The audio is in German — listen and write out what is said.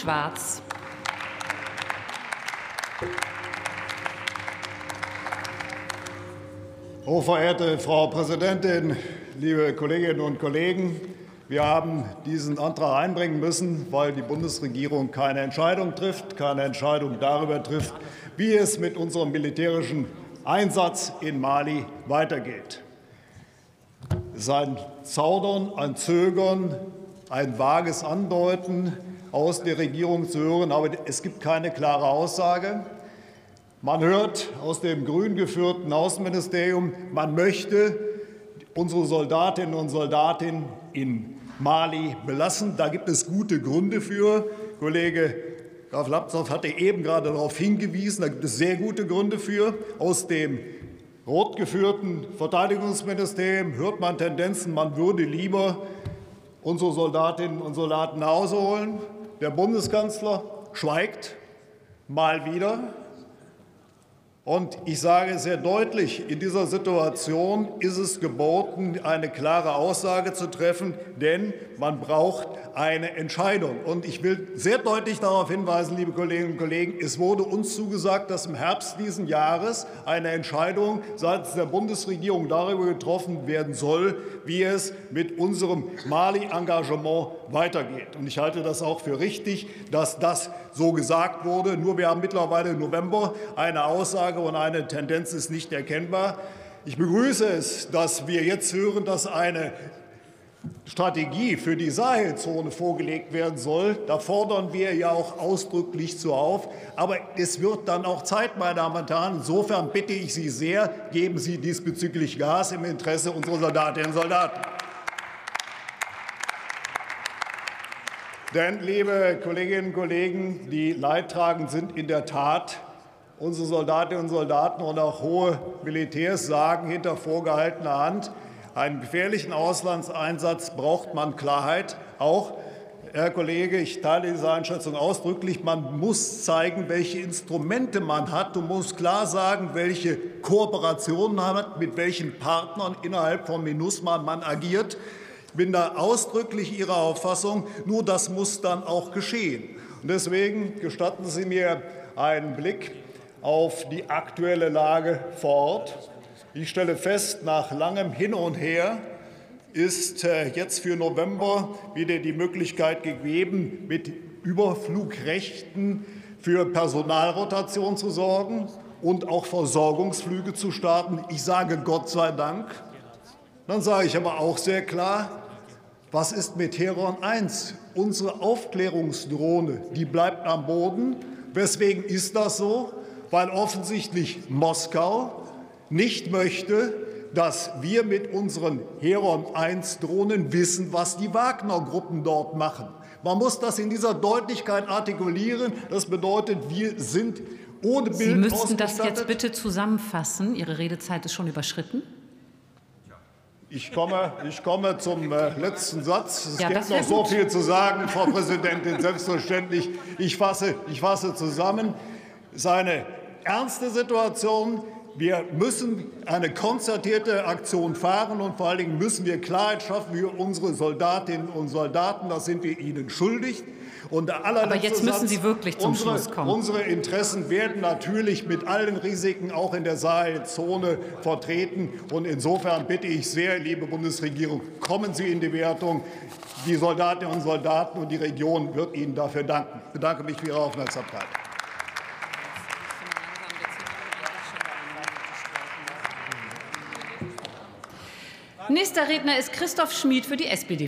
Schwarz. Hochverehrte Frau Präsidentin, liebe Kolleginnen und Kollegen! Wir haben diesen Antrag einbringen müssen, weil die Bundesregierung keine Entscheidung trifft, keine Entscheidung darüber trifft, wie es mit unserem militärischen Einsatz in Mali weitergeht. Es ist ein Zaudern, ein Zögern, ein vages Andeuten aus der Regierung zu hören, aber es gibt keine klare Aussage. Man hört aus dem grün geführten Außenministerium, man möchte unsere Soldatinnen und Soldaten in Mali belassen. Da gibt es gute Gründe für. Kollege Graf Lambsdorff hatte eben gerade darauf hingewiesen, da gibt es sehr gute Gründe für. Aus dem rot geführten Verteidigungsministerium hört man Tendenzen, man würde lieber unsere Soldatinnen und Soldaten nach Hause holen. Der Bundeskanzler schweigt mal wieder. Und ich sage sehr deutlich, in dieser Situation ist es geboten, eine klare Aussage zu treffen, denn man braucht eine Entscheidung. Und ich will sehr deutlich darauf hinweisen, liebe Kolleginnen und Kollegen, es wurde uns zugesagt, dass im Herbst diesen Jahres eine Entscheidung seitens der Bundesregierung darüber getroffen werden soll, wie es mit unserem Mali-Engagement weitergeht. Und ich halte das auch für richtig, dass das so gesagt wurde. Nur wir haben mittlerweile im November eine Aussage und eine Tendenz ist nicht erkennbar. Ich begrüße es, dass wir jetzt hören, dass eine Strategie für die Sahelzone vorgelegt werden soll. Da fordern wir ja auch ausdrücklich zu auf. Aber es wird dann auch Zeit, meine Damen und Herren. Insofern bitte ich Sie sehr, geben Sie diesbezüglich Gas im Interesse unserer Soldatinnen und Soldaten. Denn, liebe Kolleginnen und Kollegen, die Leidtragenden sind in der Tat unsere Soldatinnen und Soldaten und auch hohe Militärs sagen hinter vorgehaltener Hand, einen gefährlichen Auslandseinsatz braucht man Klarheit. Auch, Herr Kollege, ich teile diese Einschätzung ausdrücklich, man muss zeigen, welche Instrumente man hat. Du musst klar sagen, welche Kooperationen man hat, mit welchen Partnern innerhalb von MINUSMA man agiert. Ich bin da ausdrücklich Ihrer Auffassung. Nur das muss dann auch geschehen. Und deswegen gestatten Sie mir einen Blick auf die aktuelle Lage vor Ort. Ich stelle fest, nach langem Hin und Her ist äh, jetzt für November wieder die Möglichkeit gegeben, mit Überflugrechten für Personalrotation zu sorgen und auch Versorgungsflüge zu starten. Ich sage Gott sei Dank. Dann sage ich aber auch sehr klar, was ist mit Heron 1? Unsere Aufklärungsdrohne, die bleibt am Boden. Weswegen ist das so? Weil offensichtlich Moskau nicht möchte, dass wir mit unseren Heron-1-Drohnen wissen, was die Wagner-Gruppen dort machen. Man muss das in dieser Deutlichkeit artikulieren. Das bedeutet, wir sind ohne Bild Sie müssten das jetzt bitte zusammenfassen. Ihre Redezeit ist schon überschritten. Ich komme, ich komme zum äh, letzten Satz. Es ja, gibt noch so viel zu sagen, Frau Präsidentin. Selbstverständlich. Ich fasse, ich fasse zusammen. Es ist eine ernste Situation. Wir müssen eine konzertierte Aktion fahren und vor allen Dingen müssen wir Klarheit schaffen für unsere Soldatinnen und Soldaten. Das sind wir ihnen schuldig. Und Aber jetzt müssen Sie wirklich zum unsere, Schluss kommen. Unsere Interessen werden natürlich mit allen Risiken auch in der Sahelzone vertreten. Und insofern bitte ich sehr, liebe Bundesregierung, kommen Sie in die Wertung. Die Soldatinnen und Soldaten und die Region wird Ihnen dafür danken. Ich bedanke mich für Ihre Aufmerksamkeit. Nächster Redner ist Christoph Schmid für die SPD.